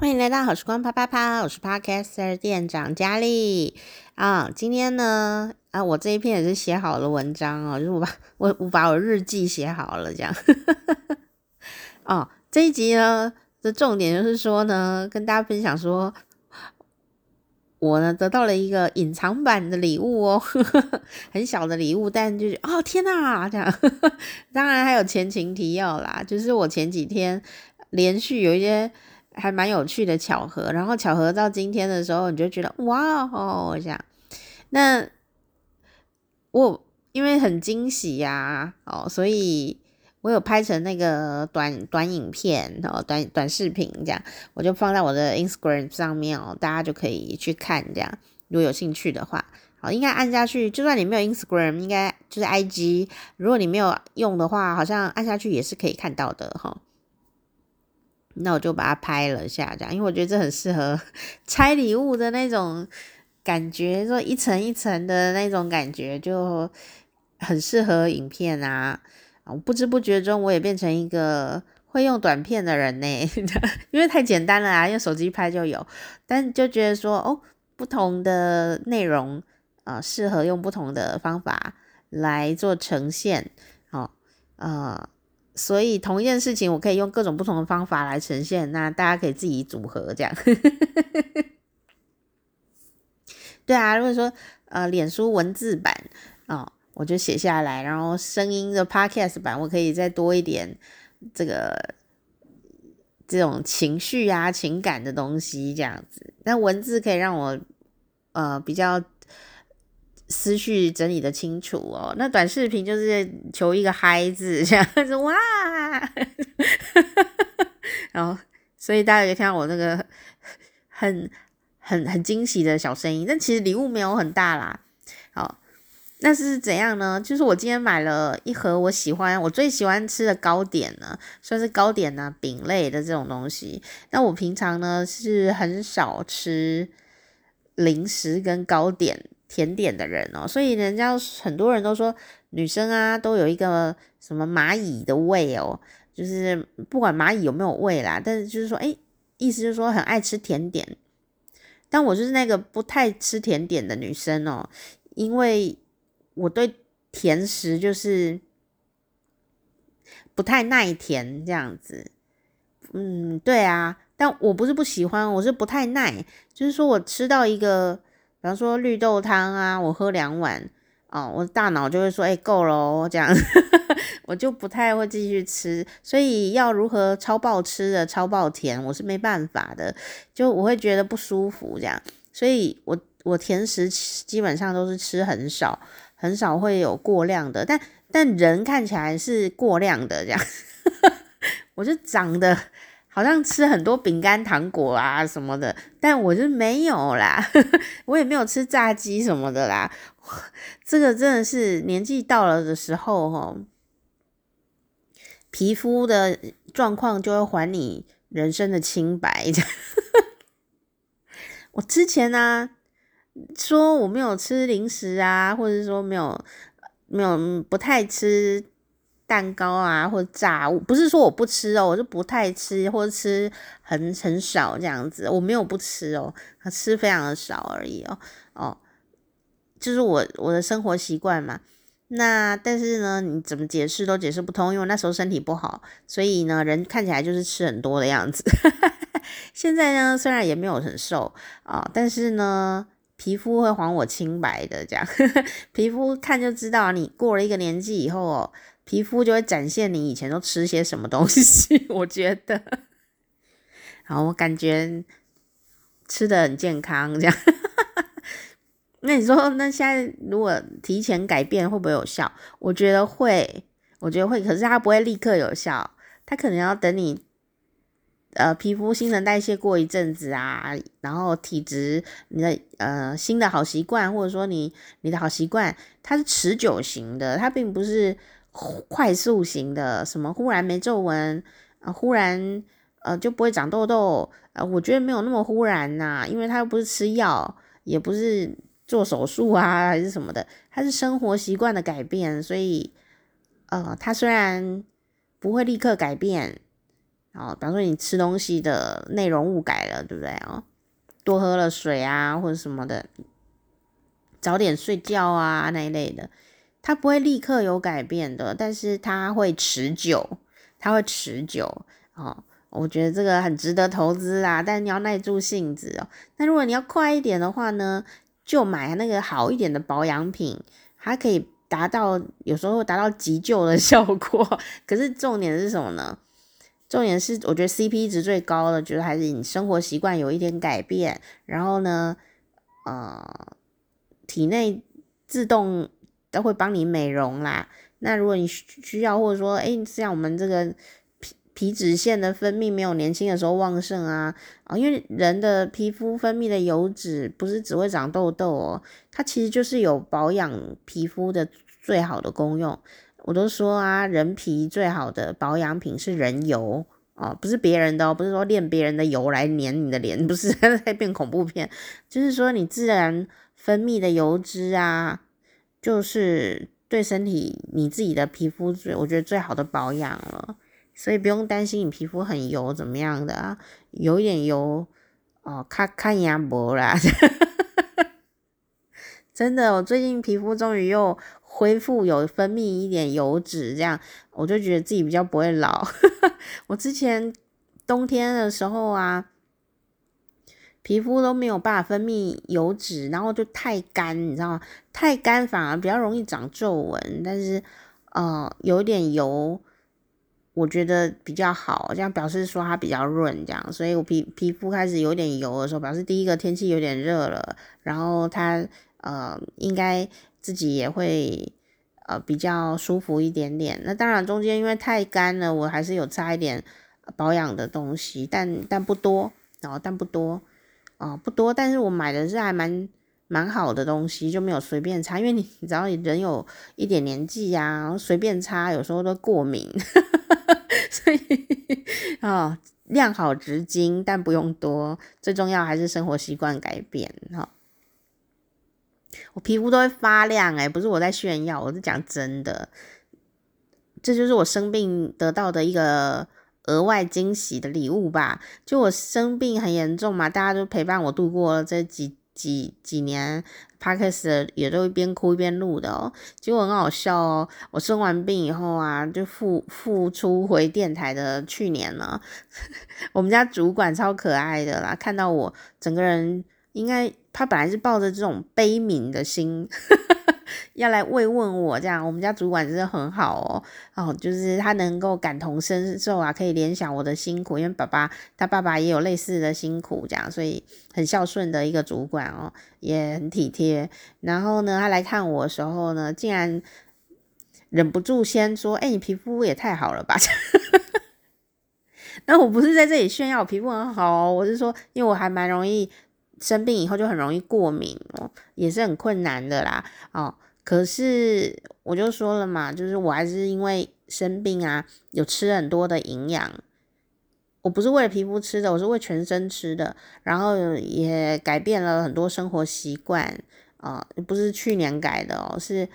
欢迎来到好时光啪啪啪，我是 Podcaster 店长佳丽啊。今天呢，啊，我这一篇也是写好了文章哦，就是我把 我我把我日记写好了这样。哦，这一集呢的重点就是说呢，跟大家分享说，我呢得到了一个隐藏版的礼物哦，很小的礼物，但就是哦天呐，这样。当然还有前情提要啦，就是我前几天连续有一些。还蛮有趣的巧合，然后巧合到今天的时候，你就觉得哇哦，这样。那我因为很惊喜呀，哦，所以我有拍成那个短短影片哦，短短视频这样，我就放在我的 Instagram 上面哦，大家就可以去看这样。如果有兴趣的话，好，应该按下去，就算你没有 Instagram，应该就是 IG，如果你没有用的话，好像按下去也是可以看到的哈。那我就把它拍了下，这样，因为我觉得这很适合 拆礼物的那种感觉，说一层一层的那种感觉，就很适合影片啊。不知不觉中，我也变成一个会用短片的人呢，因为太简单了啊，用手机拍就有。但就觉得说，哦，不同的内容啊，适合用不同的方法来做呈现，哦，呃。所以同一件事情，我可以用各种不同的方法来呈现，那大家可以自己组合这样。对啊，如果说呃，脸书文字版哦，我就写下来，然后声音的 podcast 版，我可以再多一点这个这种情绪啊、情感的东西这样子。那文字可以让我呃比较。思绪整理的清楚哦，那短视频就是求一个嗨字，这样子哇，然后所以大家可以听到我那个很很很惊喜的小声音，但其实礼物没有很大啦。好，那是怎样呢？就是我今天买了一盒我喜欢我最喜欢吃的糕点呢，算是糕点呢、啊、饼类的这种东西。那我平常呢是很少吃零食跟糕点。甜点的人哦，所以人家很多人都说女生啊都有一个什么蚂蚁的胃哦，就是不管蚂蚁有没有胃啦，但是就是说，诶，意思就是说很爱吃甜点。但我就是那个不太吃甜点的女生哦，因为我对甜食就是不太耐甜这样子。嗯，对啊，但我不是不喜欢，我是不太耐，就是说我吃到一个。比方说绿豆汤啊，我喝两碗哦，我大脑就会说，哎，够了哦，这样，我就不太会继续吃。所以要如何超爆吃的超爆甜，我是没办法的，就我会觉得不舒服这样。所以我我甜食基本上都是吃很少，很少会有过量的，但但人看起来是过量的这样，我就长得。好像吃很多饼干、糖果啊什么的，但我就没有啦，我也没有吃炸鸡什么的啦。这个真的是年纪到了的时候，吼，皮肤的状况就会还你人生的清白。我之前呢、啊、说我没有吃零食啊，或者说没有没有不太吃。蛋糕啊，或者炸物，不是说我不吃哦，我是不太吃，或者吃很很少这样子。我没有不吃哦，吃非常的少而已哦。哦，就是我我的生活习惯嘛。那但是呢，你怎么解释都解释不通，因为那时候身体不好，所以呢，人看起来就是吃很多的样子。现在呢，虽然也没有很瘦啊，但是呢，皮肤会还我清白的，这样 皮肤看就知道你过了一个年纪以后哦。皮肤就会展现你以前都吃些什么东西，我觉得，好，我感觉吃的很健康，这样。那你说，那现在如果提前改变会不会有效？我觉得会，我觉得会，可是它不会立刻有效，它可能要等你，呃，皮肤新陈代谢过一阵子啊，然后体质，你的呃新的好习惯，或者说你你的好习惯，它是持久型的，它并不是。快速型的，什么忽然没皱纹啊，忽然呃就不会长痘痘，呃，我觉得没有那么忽然呐、因为他又不是吃药，也不是做手术啊，还是什么的，他是生活习惯的改变，所以呃，他虽然不会立刻改变，哦，比方说你吃东西的内容物改了，对不对哦？多喝了水啊，或者什么的，早点睡觉啊那一类的，它不会立刻有改变的，但是它会持久，它会持久哦。我觉得这个很值得投资啊，但你要耐住性子哦。那如果你要快一点的话呢，就买那个好一点的保养品，它可以达到有时候达到急救的 效果。可是重点是什么呢？重点是，我觉得 CP 值最高的，觉得还是你生活习惯有一点改变，然后呢，呃，体内自动都会帮你美容啦。那如果你需要，或者说，诶，像我们这个皮皮脂腺的分泌没有年轻的时候旺盛啊，啊，因为人的皮肤分泌的油脂不是只会长痘痘哦，它其实就是有保养皮肤的最好的功用。我都说啊，人皮最好的保养品是人油哦，不是别人的哦，不是说炼别人的油来粘你的脸，不是 在变恐怖片，就是说你自然分泌的油脂啊，就是对身体你自己的皮肤最，我觉得最好的保养了，所以不用担心你皮肤很油怎么样的啊，有一点油哦，看看牙薄啦，真的，我最近皮肤终于又。恢复有分泌一点油脂，这样我就觉得自己比较不会老。我之前冬天的时候啊，皮肤都没有办法分泌油脂，然后就太干，你知道吗？太干反而比较容易长皱纹，但是呃有一点油，我觉得比较好，这样表示说它比较润，这样，所以我皮皮肤开始有点油的时候，表示第一个天气有点热了，然后它呃应该。自己也会呃比较舒服一点点。那当然中间因为太干了，我还是有擦一点保养的东西，但但不多，然后但不多啊、呃、不多。但是我买的是还蛮蛮好的东西，就没有随便擦，因为你 你知道人有一点年纪呀、随便擦有时候都过敏，所以啊、哦、量好质精，但不用多。最重要还是生活习惯改变哈。我皮肤都会发亮诶，不是我在炫耀，我是讲真的，这就是我生病得到的一个额外惊喜的礼物吧。就我生病很严重嘛，大家都陪伴我度过这几几几年，Parks 也都一边哭一边录的哦。结果很好笑哦，我生完病以后啊，就复复出回电台的去年了，我们家主管超可爱的啦，看到我整个人。应该他本来是抱着这种悲悯的心，要来慰问我这样。我们家主管真的很好哦，哦，就是他能够感同身受啊，可以联想我的辛苦，因为爸爸他爸爸也有类似的辛苦这样，所以很孝顺的一个主管哦，也很体贴。然后呢，他来看我的时候呢，竟然忍不住先说：“哎，你皮肤也太好了吧？” 那我不是在这里炫耀皮肤很好哦，我是说，因为我还蛮容易。生病以后就很容易过敏哦，也是很困难的啦哦。可是我就说了嘛，就是我还是因为生病啊，有吃很多的营养。我不是为了皮肤吃的，我是为全身吃的。然后也改变了很多生活习惯啊，不是去年改的哦，是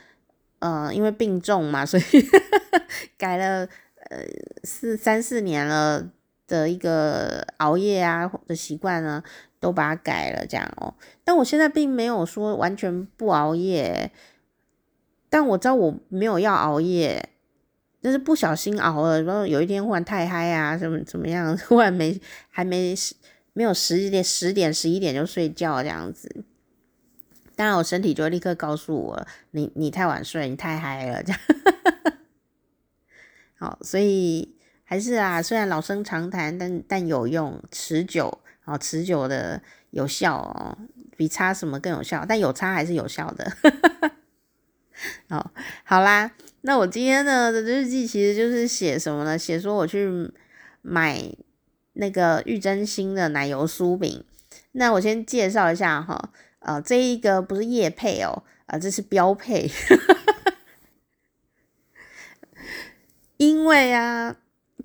呃因为病重嘛，所以 改了呃四三四年了的一个熬夜啊的习惯呢。都把它改了，这样哦。但我现在并没有说完全不熬夜，但我知道我没有要熬夜，就是不小心熬了。然后有一天忽然太嗨啊，怎么怎么样，忽然没还没没有十点十点十一点就睡觉这样子。当然我身体就会立刻告诉我，你你太晚睡，你太嗨了这样。好，所以还是啊，虽然老生常谈，但但有用，持久。哦，持久的有效哦，比擦什么更有效，但有擦还是有效的。哦，好啦，那我今天呢的日记其实就是写什么呢？写说我去买那个玉珍心的奶油酥饼。那我先介绍一下哈，呃，这一个不是业配哦，啊、呃，这是标配，因为啊。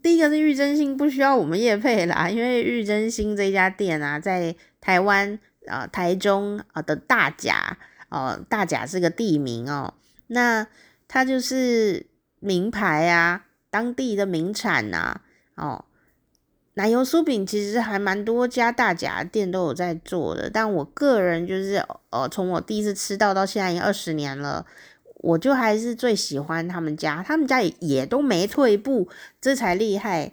第一个是玉珍心不需要我们业配啦，因为玉珍心这家店啊，在台湾啊、呃、台中啊的大甲哦，大甲是个地名哦，那它就是名牌啊，当地的名产呐、啊、哦，奶油酥饼其实还蛮多家大甲店都有在做的，但我个人就是呃，从我第一次吃到到现在已经二十年了，我就还是最喜欢他们家，他们家也也都没退步，这才厉害，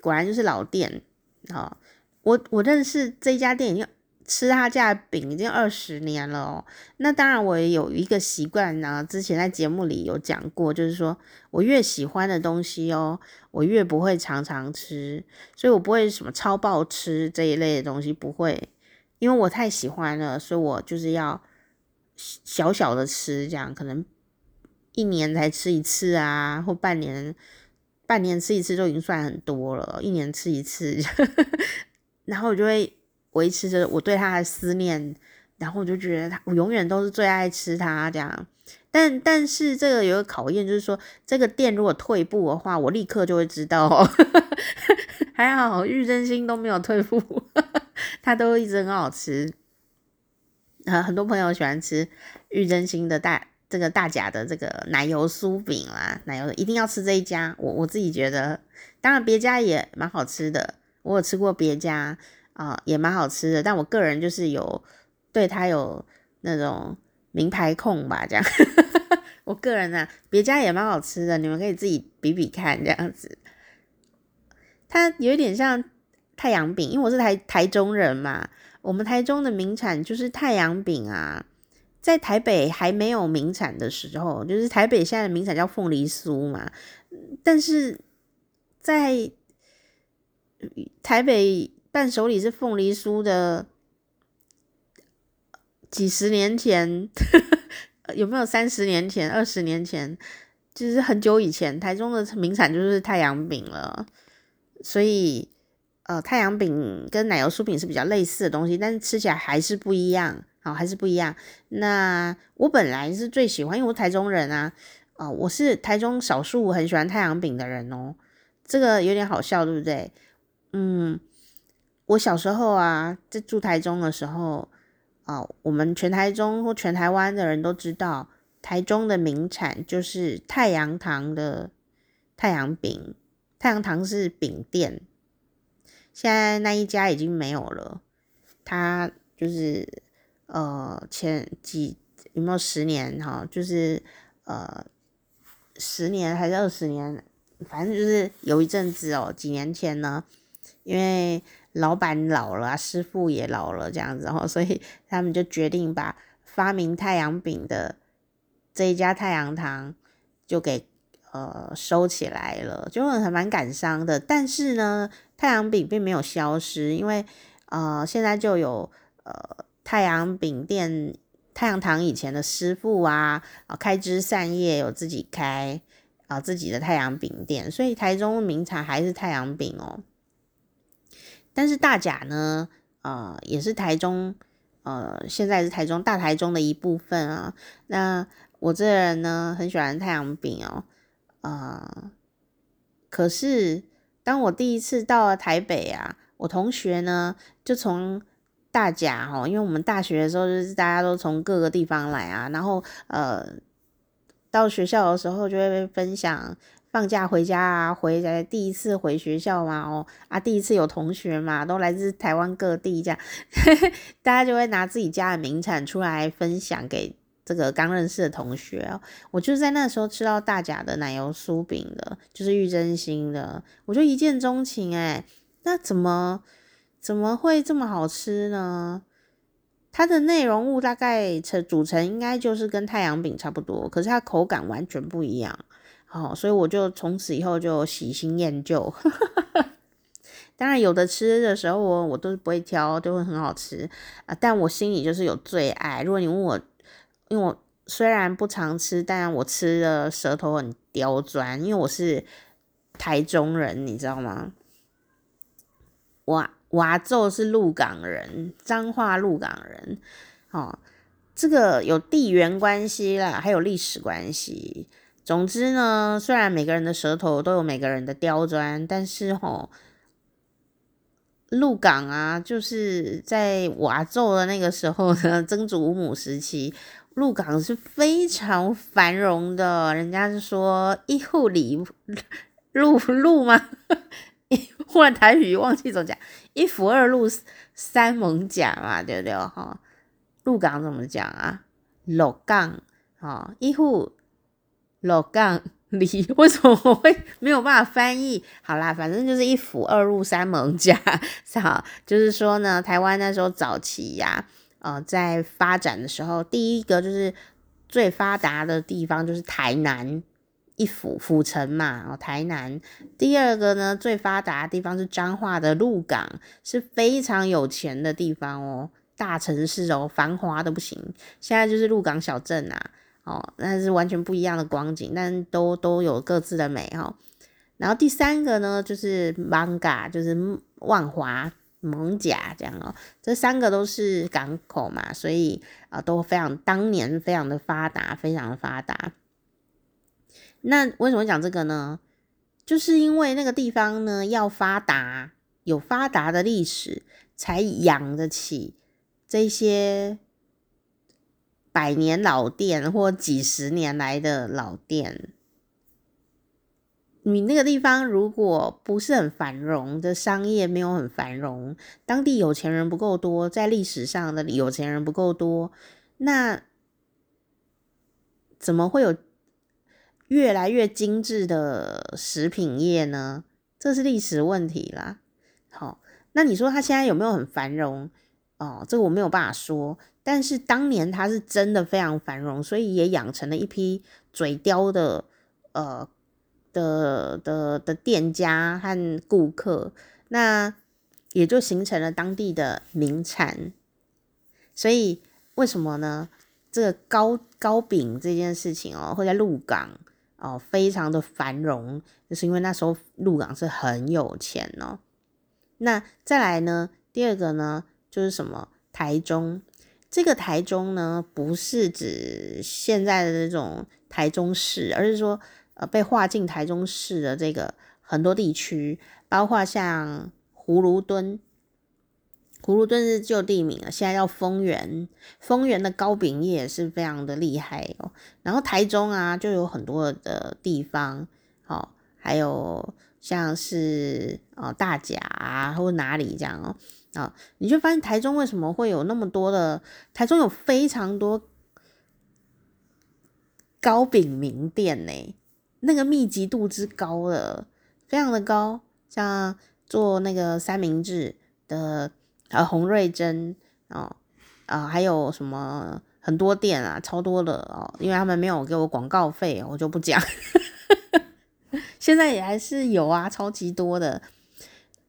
果然就是老店啊！我我认识这家店已经。吃他家的饼已经二十年了哦，那当然我也有一个习惯呢，之前在节目里有讲过，就是说我越喜欢的东西哦，我越不会常常吃，所以我不会什么超爆吃这一类的东西，不会，因为我太喜欢了，所以我就是要小小的吃，这样可能一年才吃一次啊，或半年半年吃一次就已经算很多了，一年吃一次，然后我就会。维持着我对他的思念，然后我就觉得他，我永远都是最爱吃它这样。但但是这个有个考验，就是说这个店如果退步的话，我立刻就会知道哦。还好玉珍心都没有退步，它都一直很好吃。啊，很多朋友喜欢吃玉珍心的蛋这个大甲的这个奶油酥饼啦，奶油一定要吃这一家。我我自己觉得，当然别家也蛮好吃的，我有吃过别家。啊、也蛮好吃的，但我个人就是有对它有那种名牌控吧，这样。我个人呢、啊，别家也蛮好吃的，你们可以自己比比看，这样子。它有一点像太阳饼，因为我是台台中人嘛，我们台中的名产就是太阳饼啊。在台北还没有名产的时候，就是台北现在的名产叫凤梨酥嘛，但是在台北。伴手礼是凤梨酥的，几十年前 有没有三十年前、二十年前，就是很久以前，台中的名产就是太阳饼了。所以，呃，太阳饼跟奶油酥饼是比较类似的东西，但是吃起来还是不一样，好，还是不一样。那我本来是最喜欢，因为我台中人啊，啊、我是台中少数很喜欢太阳饼的人哦。这个有点好笑，对不对？嗯。我小时候啊，在住台中的时候啊，我们全台中或全台湾的人都知道，台中的名产就是太阳堂的太阳饼。太阳堂是饼店，现在那一家已经没有了。它就是呃前几有没有十年哈？就是呃十年还是二十年？反正就是有一阵子哦，几年前呢，因为。老板老了，师傅也老了，这样子，然后所以 他们就决定把发明太阳饼的这一家太阳堂就给呃收起来了，就很蛮感伤的。但是呢，太阳饼并没有消失，因为呃现在就有呃太阳饼店、太阳堂以前的师傅啊，啊开枝散叶，有自己开啊自己的太阳饼店，所以台中名产还是太阳饼哦。但是大甲呢，呃，也是台中，呃，现在是台中大台中的一部分啊。那我这人呢，很喜欢太阳饼哦，呃，可是当我第一次到了台北啊，我同学呢就从大甲哈，因为我们大学的时候就是大家都从各个地方来啊，然后呃，到学校的时候就会分享。放假回家啊，回来第一次回学校嘛，哦啊，第一次有同学嘛，都来自台湾各地，这样 大家就会拿自己家的名产出来分享给这个刚认识的同学哦。我就是在那时候吃到大甲的奶油酥饼的，就是玉珍心的，我就一见钟情诶。那怎么怎么会这么好吃呢？它的内容物大概成组成应该就是跟太阳饼差不多，可是它口感完全不一样。哦，所以我就从此以后就喜新厌旧。当然，有的吃的时候我我都是不会挑，都会很好吃啊。但我心里就是有最爱。如果你问我，因为我虽然不常吃，但我吃的舌头很刁钻，因为我是台中人，你知道吗？我我阿祖是鹿港人，彰化鹿港人。哦，这个有地缘关系啦，还有历史关系。总之呢，虽然每个人的舌头都有每个人的刁钻，但是吼，鹿港啊，就是在我阿祖的那个时候呢，曾祖母时期，鹿港是非常繁荣的。人家是说一户里鹿鹿吗？忽然台语忘记怎么讲，一府二路三艋甲嘛，对不对？哈，鹿港怎么讲啊？鹿港，哈，一户鹿港里，为什么我会没有办法翻译？好啦，反正就是一府二路三艋甲，好，就是说呢，台湾那时候早期呀、啊，呃，在发展的时候，第一个就是最发达的地方就是台南。一府府城嘛，哦，台南。第二个呢，最发达的地方是彰化的鹿港，是非常有钱的地方哦，大城市哦，繁华的不行。现在就是鹿港小镇啊，哦，那是完全不一样的光景，但都都有各自的美哈、哦。然后第三个呢，就是艋舺，就是万华、艋甲这样哦，这三个都是港口嘛，所以啊、都非常当年非常的发达，非常的发达。那为什么讲这个呢？就是因为那个地方呢要发达，有发达的历史，才养得起这些百年老店或几十年来的老店。你那个地方如果不是很繁荣的商业，没有很繁荣，当地有钱人不够多，在历史上的有钱人不够多，那怎么会有？越来越精致的食品业呢，这是历史问题啦。好，那你说他现在有没有很繁荣？哦，这个我没有办法说。但是当年他是真的非常繁荣，所以也养成了一批嘴刁的呃的的的店家和顾客，那也就形成了当地的名产。所以为什么呢？这个糕糕饼这件事情哦，会在鹿港。哦，非常的繁荣，就是因为那时候鹿港是很有钱哦。那再来呢，第二个呢，就是什么？台中。这个台中呢，不是指现在的这种台中市，而是说，呃，被划进台中市的这个很多地区，包括像葫芦墩。葫芦墩是旧地名了，现在叫丰原。丰原的糕饼业也是非常的厉害哦。然后台中啊，就有很多的地方，哦，还有像是哦大甲啊，或哪里这样哦，啊、你就发现台中为什么会有那么多的？台中有非常多糕饼名店呢，那个密集度之高的，非常的高。像做那个三明治的。呃，洪瑞珍哦，啊、还有什么很多店啊，超多的哦，因为他们没有给我广告费，我就不讲。现在也还是有啊，超级多的。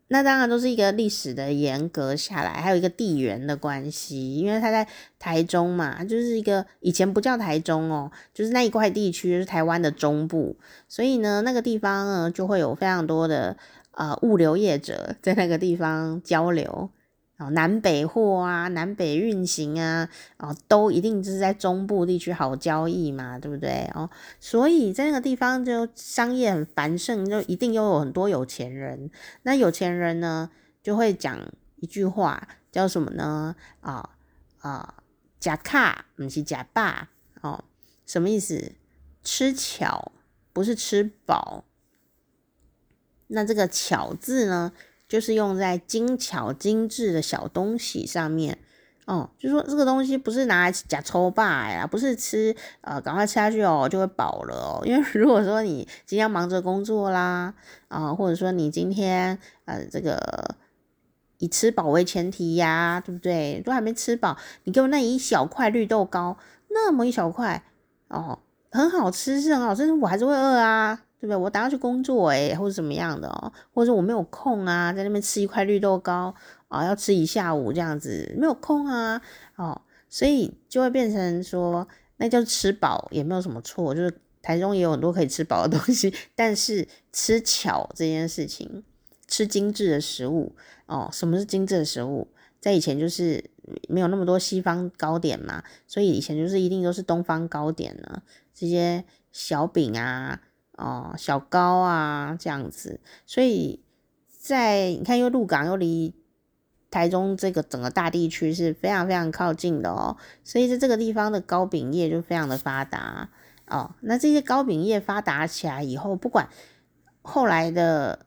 那当然都是一个历史的严格下来，还有一个地缘的关系，因为它在台中嘛，就是一个以前不叫台中哦，就是那一块地区是台湾的中部，所以呢，那个地方呢就会有非常多的呃物流业者在那个地方交流。哦，南北货啊，南北运行啊，哦，都一定就是在中部地区好交易嘛，对不对？哦，所以在那个地方就商业很繁盛，就一定又有很多有钱人。那有钱人呢，就会讲一句话，叫什么呢？啊、啊，假卡不是假霸哦，什么意思？吃巧不是吃饱。那这个巧字呢？就是用在精巧精致的小东西上面哦，就说这个东西不是拿来吃粗饱呀，不是吃呃赶快吃下去哦就会饱了哦。因为如果说你今天忙着工作啦啊、或者说你今天呃这个以吃饱为前提呀，对不对？都还没吃饱，你给我那一小块绿豆糕，那么一小块哦，很好吃是很好吃，但是我还是会饿啊。对不对？我打算去工作诶，或者怎么样的哦，或者我没有空啊，在那边吃一块绿豆糕啊，要吃一下午这样子，没有空啊，哦，所以就会变成说，那叫吃饱也没有什么错，就是台中也有很多可以吃饱的东西，但是吃巧这件事情，吃精致的食物哦，什么是精致的食物？在以前就是没有那么多西方糕点嘛，所以以前就是一定都是东方糕点呢，这些小饼啊。哦，小高啊，这样子，所以在你看，又鹿港又离台中这个整个大地区是非常非常靠近的哦，所以在这个地方的糕饼业就非常的发达哦。那这些糕饼业发达起来以后，不管后来的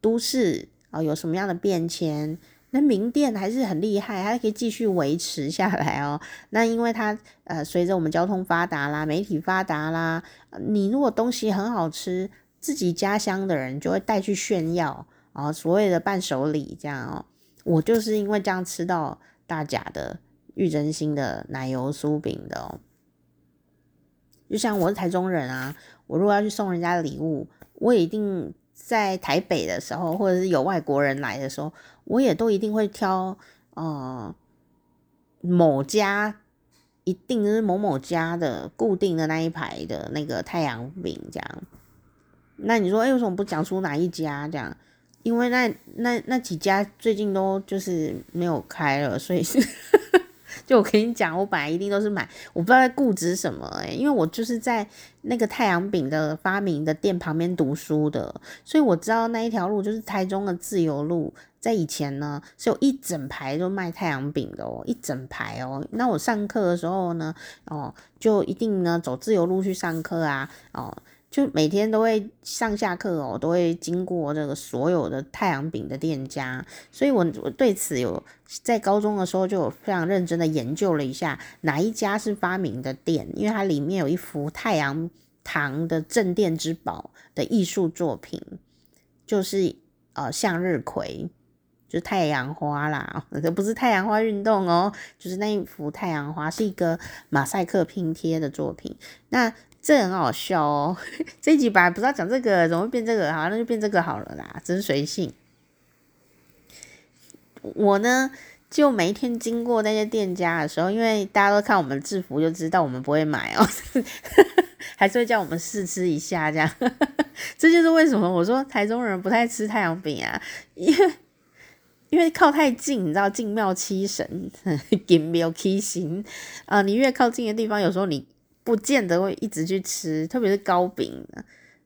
都市啊、哦、有什么样的变迁。那名店还是很厉害，还可以继续维持下来哦。那因为它呃，随着我们交通发达啦，媒体发达啦，你如果东西很好吃，自己家乡的人就会带去炫耀啊、哦，所谓的伴手礼这样哦。我就是因为这样吃到大甲的玉珍心的奶油酥饼的哦。就像我是台中人啊，我如果要去送人家礼物，我一定。在台北的时候，或者是有外国人来的时候，我也都一定会挑，呃，某家一定是某某家的固定的那一排的那个太阳饼这样。那你说，哎，为什么不讲出哪一家这样？因为那那那几家最近都就是没有开了，所以。就我跟你讲，我本来一定都是买，我不知道在固执什么哎、因为我就是在那个太阳饼的发明的店旁边读书的，所以我知道那一条路就是台中的自由路，在以前呢是有一整排都卖太阳饼的哦，一整排哦。那我上课的时候呢，哦，就一定呢走自由路去上课啊，哦。就每天都会上下课哦，都会经过这个所有的太阳饼的店家，所以我我对此有在高中的时候就有非常认真的研究了一下哪一家是发明的店，因为它里面有一幅太阳堂的镇店之宝的艺术作品，就是呃向日葵，就太阳花啦，这不是太阳花运动哦，就是那一幅太阳花是一个马赛克拼贴的作品，那。这很好笑哦！这一集本来不知道讲这个，怎么会变这个？好，那就变这个好了啦，真随性。我呢，就每一天经过那些店家的时候，因为大家都看我们制服就知道我们不会买哦，还是会叫我们试吃一下这样。这就是为什么我说台中人不太吃太阳饼啊，因为因为靠太近，你知道进庙七神，进庙七神啊，你越靠近的地方，有时候你。不见得会一直去吃，特别是糕饼，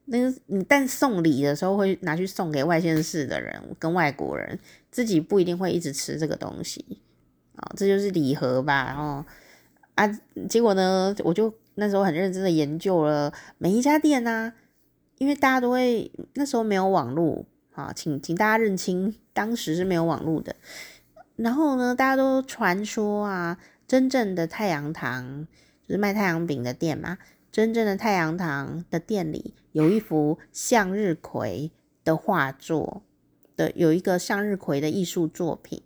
那个你但送礼的时候会拿去送给外县市的人跟外国人，自己不一定会一直吃这个东西啊，这就是礼盒吧。然后啊，结果呢，我就那时候很认真的研究了每一家店啊，因为大家都会那时候没有网络啊，请请大家认清，当时是没有网络的。然后呢，大家都传说啊，真正的太阳堂。就是卖太阳饼的店嘛，真正的太阳堂的店里有一幅向日葵的画作的，有一个向日葵的艺术作品，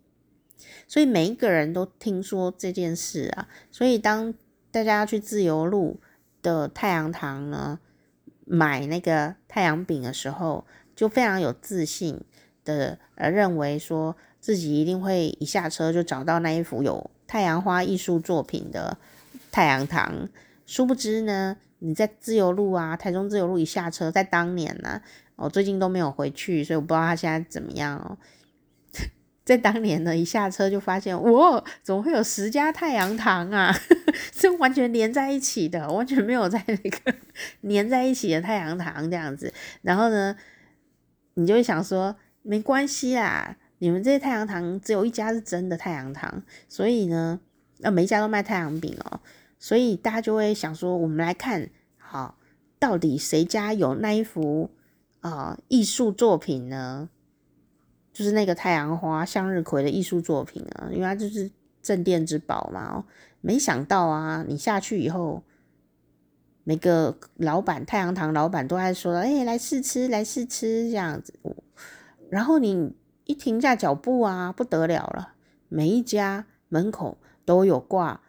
所以每一个人都听说这件事啊。所以当大家去自由路的太阳堂呢，买那个太阳饼的时候，就非常有自信的呃认为说自己一定会一下车就找到那一幅有太阳花艺术作品的。太阳堂，殊不知呢，你在自由路啊，台中自由路一下车，在当年呢、啊，我最近都没有回去，所以我不知道他现在怎么样哦。在当年呢，一下车就发现，哇，怎么会有十家太阳堂啊？是完全连在一起的，完全没有在那个 连在一起的太阳堂这样子。然后呢，你就会想说，没关系啦，你们这些太阳堂只有一家是真的太阳堂，所以呢，呃，每一家都卖太阳饼哦。所以大家就会想说，我们来看好，到底谁家有那一幅啊艺术作品呢？就是那个太阳花向日葵的艺术作品啊，因为它就是镇店之宝嘛。没想到啊，你下去以后，每个老板太阳堂老板都在说：“哎，来试吃，来试吃这样子。”然后你一停下脚步啊，不得了了，每一家门口都有挂。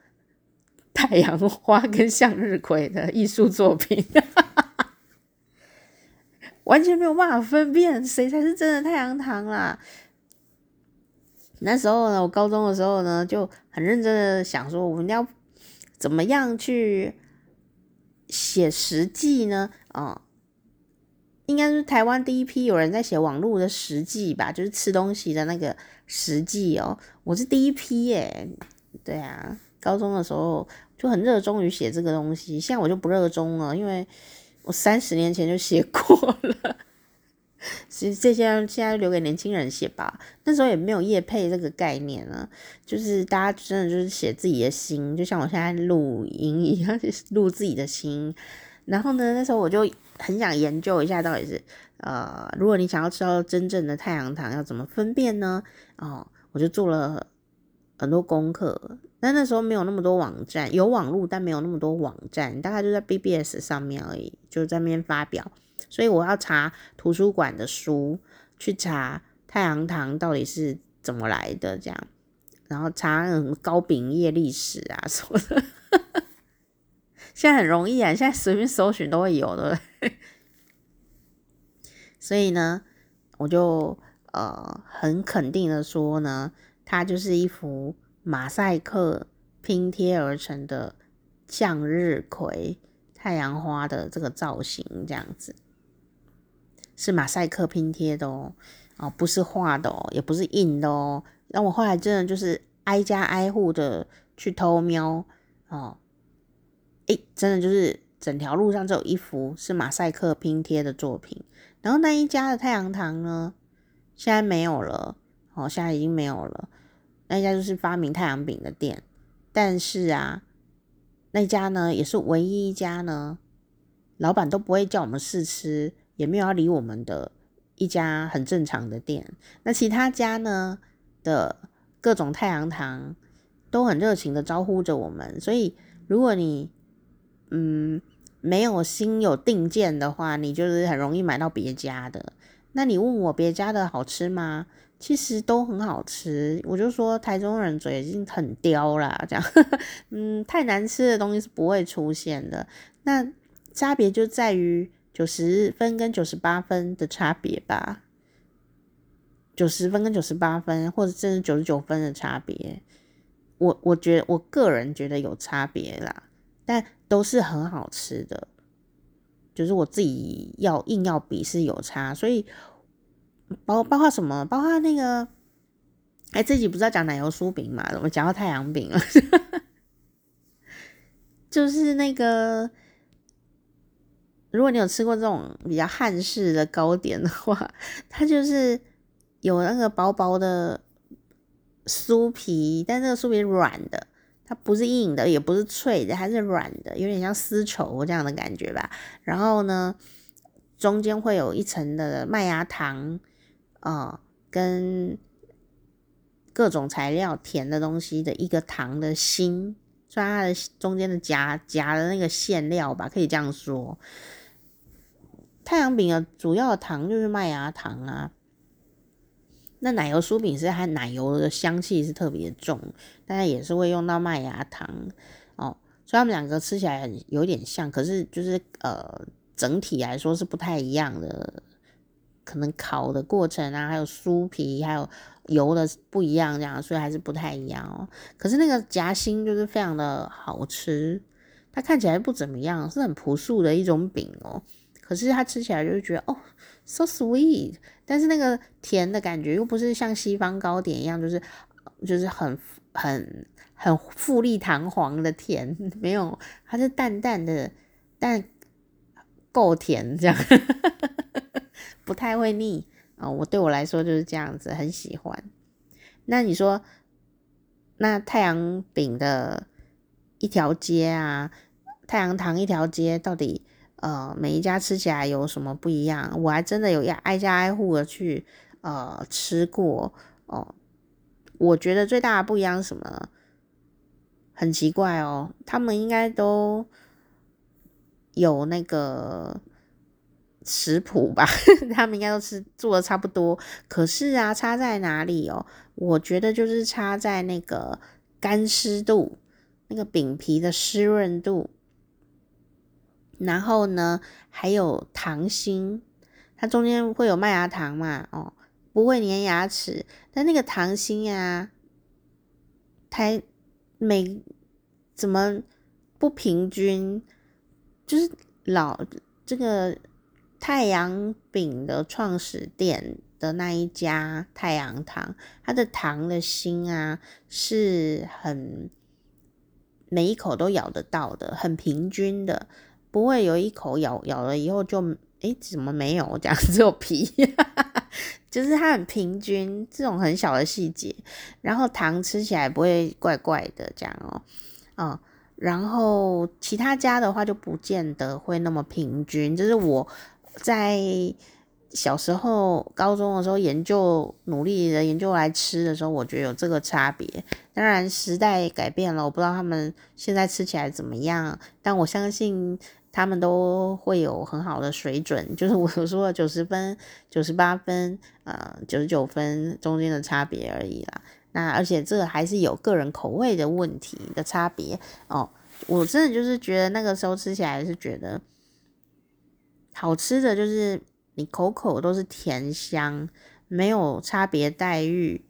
太阳花跟向日葵的艺术作品，完全没有办法分辨谁才是真的太阳堂啦。那时候呢，我高中的时候呢，就很认真的想说，我们要怎么样去写实记呢？啊、应该是台湾第一批有人在写网络的实记吧，就是吃东西的那个实记哦。我是第一批耶，对啊，高中的时候。就很热衷于写这个东西，现在我就不热衷了，因为我三十年前就写过了。其实这些现在留给年轻人写吧，那时候也没有夜配这个概念啊，就是大家真的就是写自己的心，就像我现在录音一样，录自己的心。然后呢，那时候我就很想研究一下，到底是呃，如果你想要吃到真正的太阳糖，要怎么分辨呢？哦，我就做了很多功课。但那时候没有那么多网站，有网络，但没有那么多网站，大概就在 BBS 上面而已，就在那边发表。所以我要查图书馆的书，去查太阳糖到底是怎么来的，这样，然后查什么糕饼业历史啊 什么的。现在很容易啊，现在随便搜寻都会有的。所以呢，我就呃很肯定的说呢，它就是一幅。马赛克拼贴而成的向日葵、太阳花的这个造型，这样子是马赛克拼贴的哦，哦，不是画的哦，也不是印的哦。那我后来真的就是挨家挨户的去偷瞄哦，诶，真的就是整条路上只有一幅是马赛克拼贴的作品。然后那一家的太阳糖呢，现在没有了，哦，现在已经没有了。那家就是发明太阳饼的店，但是啊，那家呢也是唯一一家呢，老板都不会叫我们试吃，也没有要理我们的一家很正常的店。那其他家呢的各种太阳糖都很热情的招呼着我们，所以如果你嗯没有心有定见的话，你就是很容易买到别家的。那你问我别家的好吃吗？其实都很好吃，我就说台中人嘴已经很刁啦，这样，嗯，太难吃的东西是不会出现的。那差别就在于九十分跟九十八分的差别吧，九十分跟九十八分，或者甚至九十九分的差别，我我觉得我个人觉得有差别啦，但都是很好吃的。就是我自己要硬要比是有差，所以包包括什么，包括那个，哎，自己不是要讲奶油酥饼嘛？怎么讲到太阳饼了？就是那个，如果你有吃过这种比较汉式的糕点的话，它就是有那个薄薄的酥皮，但这个酥皮软的。它不是硬的，也不是脆的，它是软的，有点像丝绸这样的感觉吧。然后呢，中间会有一层的麦芽糖，啊、跟各种材料甜的东西的一个糖的心，算它的中间的夹夹的那个馅料吧，可以这样说。太阳饼的主要的糖就是麦芽糖啊。那奶油酥饼是它奶油的香气是特别重，大家也是会用到麦芽糖哦，所以他们两个吃起来有点像，可是就是呃整体来说是不太一样的，可能烤的过程啊，还有酥皮还有油的不一样，这样所以还是不太一样哦。可是那个夹心就是非常的好吃，它看起来不怎么样，是很朴素的一种饼哦，可是它吃起来就觉得哦。So sweet，但是那个甜的感觉又不是像西方糕点一样，就是就是很很很富丽堂皇的甜，没有，它是淡淡的，但够甜，这样 不太会腻啊、哦。我对我来说就是这样子，很喜欢。那你说，那太阳饼的一条街啊，太阳糖一条街到底？呃，每一家吃起来有什么不一样？我还真的有要挨家挨户的去呃吃过哦。我觉得最大的不一样什么？很奇怪哦，他们应该都有那个食谱吧？他们应该都是做的差不多。可是啊，差在哪里哦？我觉得就是差在那个干湿度，那个饼皮的湿润度。然后呢，还有糖心，它中间会有麦芽糖嘛，哦，不会粘牙齿。但那个糖心啊，它每怎么不平均？就是老这个太阳饼的创始店的那一家太阳糖，它的糖的心啊，是很每一口都咬得到的，很平均的。不会有一口咬咬了以后就诶怎么没有这样只有皮，就是它很平均这种很小的细节，然后糖吃起来不会怪怪的这样哦，嗯，然后其他家的话就不见得会那么平均。就是我在小时候、高中的时候研究，努力的研究来吃的时候，我觉得有这个差别。当然时代改变了，我不知道他们现在吃起来怎么样，但我相信他们都会有很好的水准。就是 我说的九十分、九十八分、呃九十九分中间的差别而已啦。那而且这个还是有个人口味的问题的差别哦。我真的就是觉得那个时候吃起来是觉得好吃的，就是你口口都是甜香，没有差别待遇。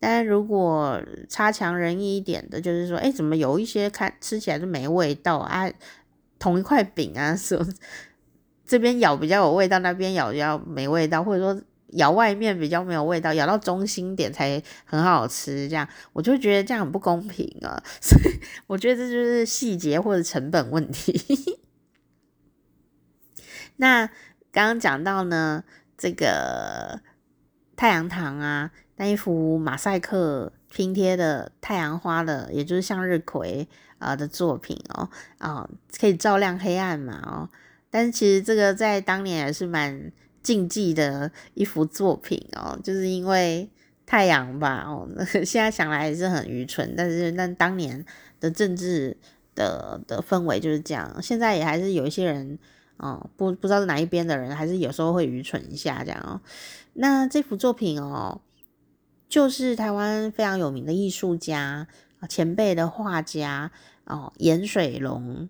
但如果差强人意一点的，就是说，哎，怎么有一些看吃起来就没味道啊？同一块饼啊，说这边咬比较有味道，那边咬比较没味道，或者说。咬外面比较没有味道，咬到中心点才很好吃。这样我就觉得这样很不公平啊！所以我觉得这就是细节或者成本问题。那刚刚讲到呢，这个太阳堂啊，那一幅马赛克拼贴的太阳花的，也就是向日葵啊的作品哦，啊，可以照亮黑暗嘛哦。但是其实这个在当年也是蛮。禁忌的一幅作品哦，就是因为太阳吧哦，现在想来也是很愚蠢，但是那当年的政治的的氛围就是这样，现在也还是有一些人哦，不不知道是哪一边的人，还是有时候会愚蠢一下这样哦。那这幅作品哦，就是台湾非常有名的艺术家前辈的画家哦，颜水龙。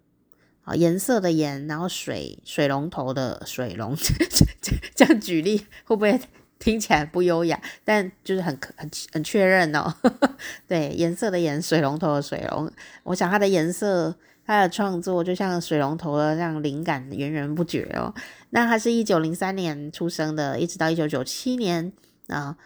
颜色的颜，然后水水龙头的水龙，这样举例会不会听起来不优雅？但就是很很很确认哦。对，颜色的颜，水龙头的水龙，我想它的颜色，它的创作就像水龙头的这样灵感源源不绝哦。那他是一九零三年出生的，一直到一九九七年啊、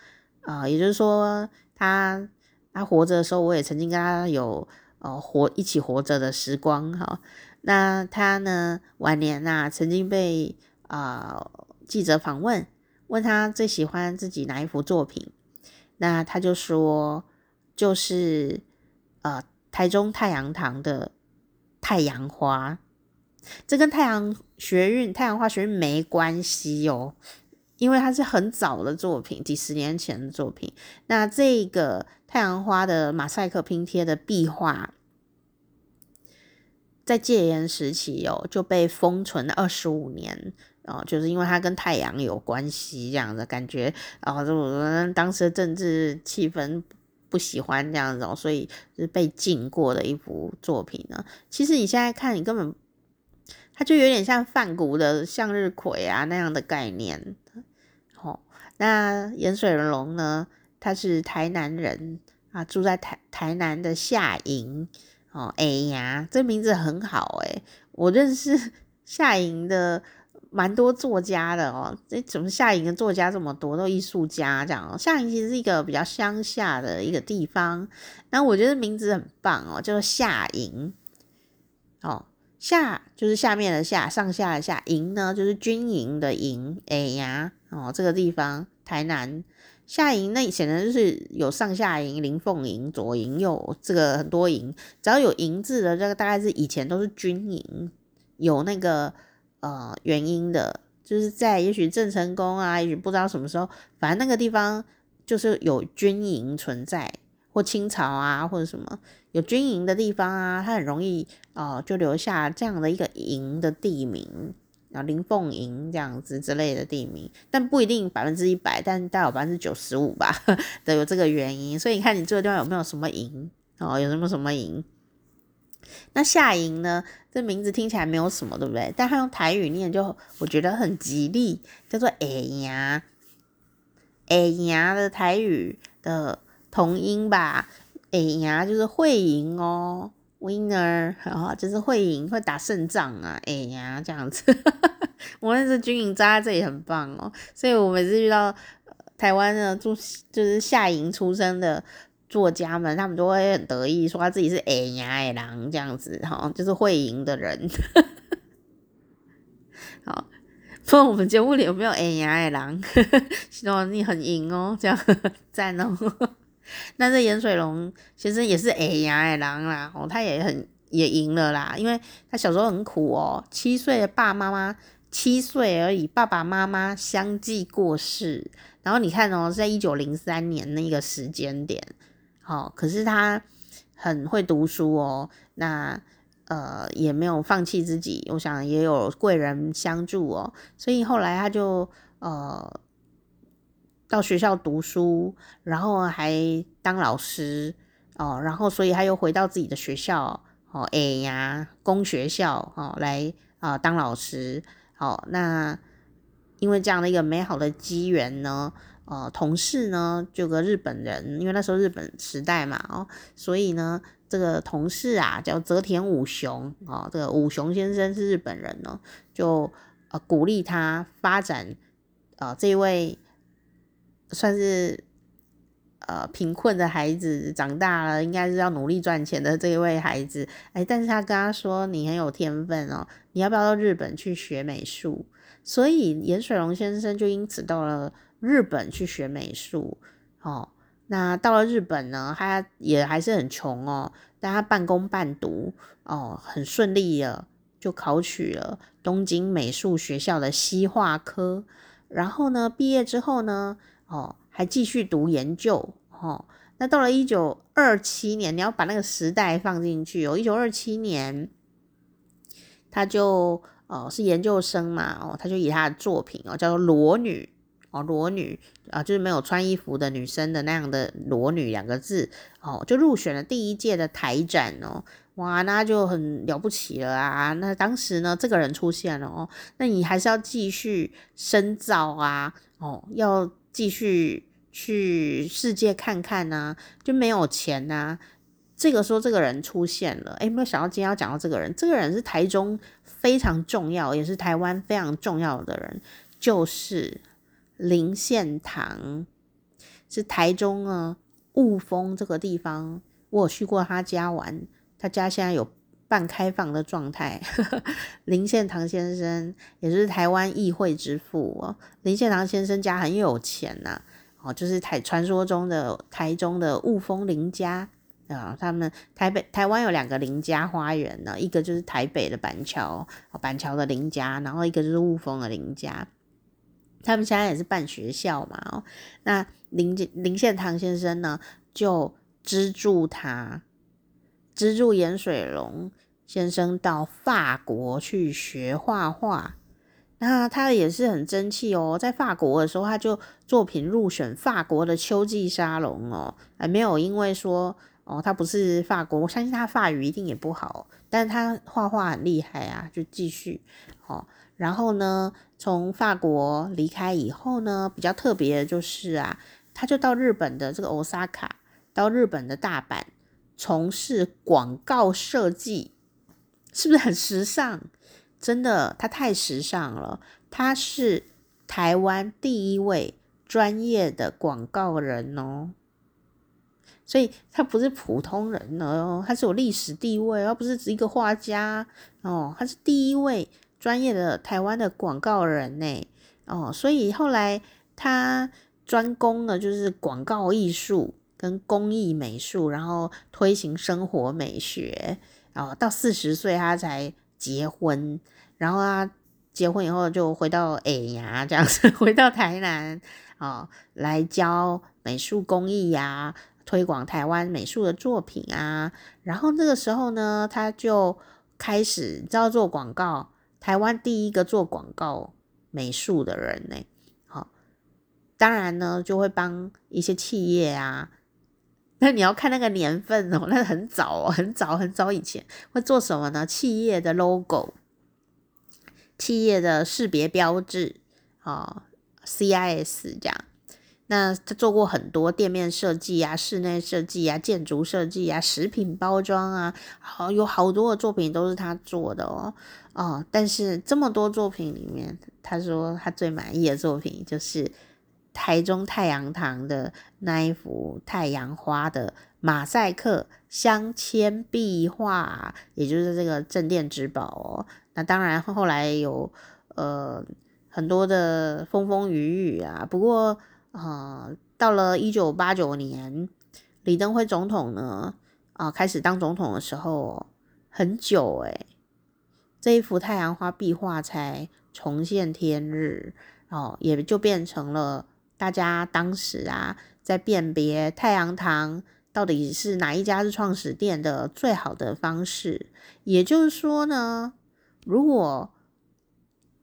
呃，也就是说他他活着的时候，我也曾经跟他有呃活一起活着的时光哈。那他呢？晚年呐、啊，曾经被啊、呃、记者访问，问他最喜欢自己哪一幅作品，那他就说，就是呃台中太阳堂的太阳花。这跟太阳学运、太阳花学运没关系哦，因为它是很早的作品，几十年前的作品。那这个太阳花的马赛克拼贴的壁画。在戒严时期哦，就被封存了二十五年哦，就是因为它跟太阳有关系这样的感觉啊，就、哦、当时的政治气氛不喜欢这样子哦，所以是被禁过的一幅作品呢。其实你现在看，你根本它就有点像梵谷的向日葵啊那样的概念。那盐水龙呢，他是台南人啊，住在台台南的下营。哦，哎呀，这名字很好诶，我认识 下营的蛮多作家的哦。这怎么下营的作家这么多，都艺术家这样哦。下营其实是一个比较乡下的一个地方，那我觉得名字很棒哦，叫做下营。哦，下就是下面的下，上下的下，营呢就是军营的营。哎呀，哦，这个地方台南。下营那显然就是有上下营、麟凤营、左营右这个很多营，只要有营字的这个大概是以前都是军营，有那个呃原因的，就是在也许郑成功啊，也许不知道什么时候，反正那个地方就是有军营存在，或清朝啊或者什么有军营的地方啊，它很容易哦、就留下这样的一个营的地名。然后麟凤营这样子之类的地名，但不一定百分之一百，但大概有百分之九十五吧，都有这个原因。所以你看，你这个地方有没有什么营哦？有什么什么营？那夏营呢？这名字听起来没有什么，对不对？但他用台语念，就我觉得很吉利，叫做哎呀，哎呀的台语的同音吧，哎呀就是会赢哦。Winner，然后就是会赢，会打胜仗啊！哎呀，这样子，我认识军营扎在这里很棒哦。所以我每次遇到台湾的住就是下营出生的作家们，他们都会很得意说他自己是哎呀哎狼这样子哈，就是会赢的人。好，不知道我们节目里有没有哎呀哎狼？希望你很赢哦，这样赞哦。那这颜水龙其实也是哎呀哎狼啦，哦，他也很也赢了啦，因为他小时候很苦哦，七岁的爸妈妈七岁而已，爸爸妈妈相继过世。然后你看哦，在一九零三年那个时间点，哦，可是他很会读书哦，那呃也没有放弃自己，我想也有贵人相助哦，所以后来他就呃到学校读书，然后还当老师哦，然后所以他又回到自己的学校哦，哎呀，公学校哦来啊、呃、当老师，哦、那。因为这样的一个美好的机缘呢，呃，同事呢就个日本人，因为那时候日本时代嘛，哦，所以呢，这个同事啊叫泽田武雄，哦，这个武雄先生是日本人呢，就呃鼓励他发展，呃，这位算是呃贫困的孩子长大了，应该是要努力赚钱的这一位孩子，哎，但是他跟他说，你很有天分哦，你要不要到日本去学美术？所以颜水龙先生就因此到了日本去学美术，哦，那到了日本呢，他也还是很穷哦，但他半工半读，哦，很顺利的就考取了东京美术学校的西画科，然后呢，毕业之后呢，哦，还继续读研究，哦，那到了一九二七年，你要把那个时代放进去哦，一九二七年，他就。哦，是研究生嘛？哦，他就以他的作品哦，叫做《裸女》哦，《裸女》啊，就是没有穿衣服的女生的那样的“裸女”两个字哦，就入选了第一届的台展哦。哇，那就很了不起了啊！那当时呢，这个人出现了哦，那你还是要继续深造啊，哦，要继续去世界看看呐、就没有钱呐、这个时候，这个人出现了，诶，没有想到今天要讲到这个人。这个人是台中非常重要，也是台湾非常重要的人，就是林献堂，是台中啊雾峰这个地方，我有去过他家玩，他家现在有半开放的状态。林献堂先生也是台湾议会之父哦。林献堂先生家很有钱呐、哦，就是台传说中的台中的雾峰林家。啊，他们台北、台湾有两个林家花园呢，一个就是台北的板桥，板桥的林家，然后一个就是雾峰的林家。他们现在也是办学校嘛，哦，那林林献堂先生呢，就资助他，资助颜水龙先生到法国去学画画。那他也是很争气哦，在法国的时候，他就作品入选法国的秋季沙龙哦，还没有因为说。哦，他不是法国，我相信他法语一定也不好，但是他画画很厉害啊，就继续哦。然后呢，从法国离开以后呢，比较特别的就是啊，他就到日本的这个 Osaka，到日本的大阪从事广告设计，是不是很时尚？真的，他太时尚了，他是台湾第一位专业的广告人哦。所以他不是普通人哦，他是有历史地位，而不是只一个画家哦，他是第一位专业的台湾的广告人呢哦，所以后来他专攻的就是广告艺术跟工艺美术，然后推行生活美学哦，到四十岁他才结婚，然后他结婚以后就回到哎呀这样子，回到台南哦，来教美术工艺呀。推广台湾美术的作品啊，然后那个时候呢，他就开始你知道做广告，台湾第一个做广告美术的人呢，好，当然呢就会帮一些企业啊，那你要看那个年份哦，那很早哦，很早很早以前会做什么呢？企业的 logo，企业的识别标志啊，CIS 这样。那他做过很多店面设计啊、室内设计啊、建筑设计啊、食品包装啊，好有好多的作品都是他做的哦。哦，但是这么多作品里面，他说他最满意的作品就是台中太阳堂的那一幅太阳花的马赛克镶嵌壁画，也就是这个镇店之宝哦。那当然后来有呃很多的风风雨雨啊，不过。呃，到了一九八九年，李登辉总统呢，啊、呃，开始当总统的时候，很久诶，这一幅太阳花壁画才重见天日哦，也就变成了大家当时啊在辨别太阳堂到底是哪一家是创始店的最好的方式。也就是说呢，如果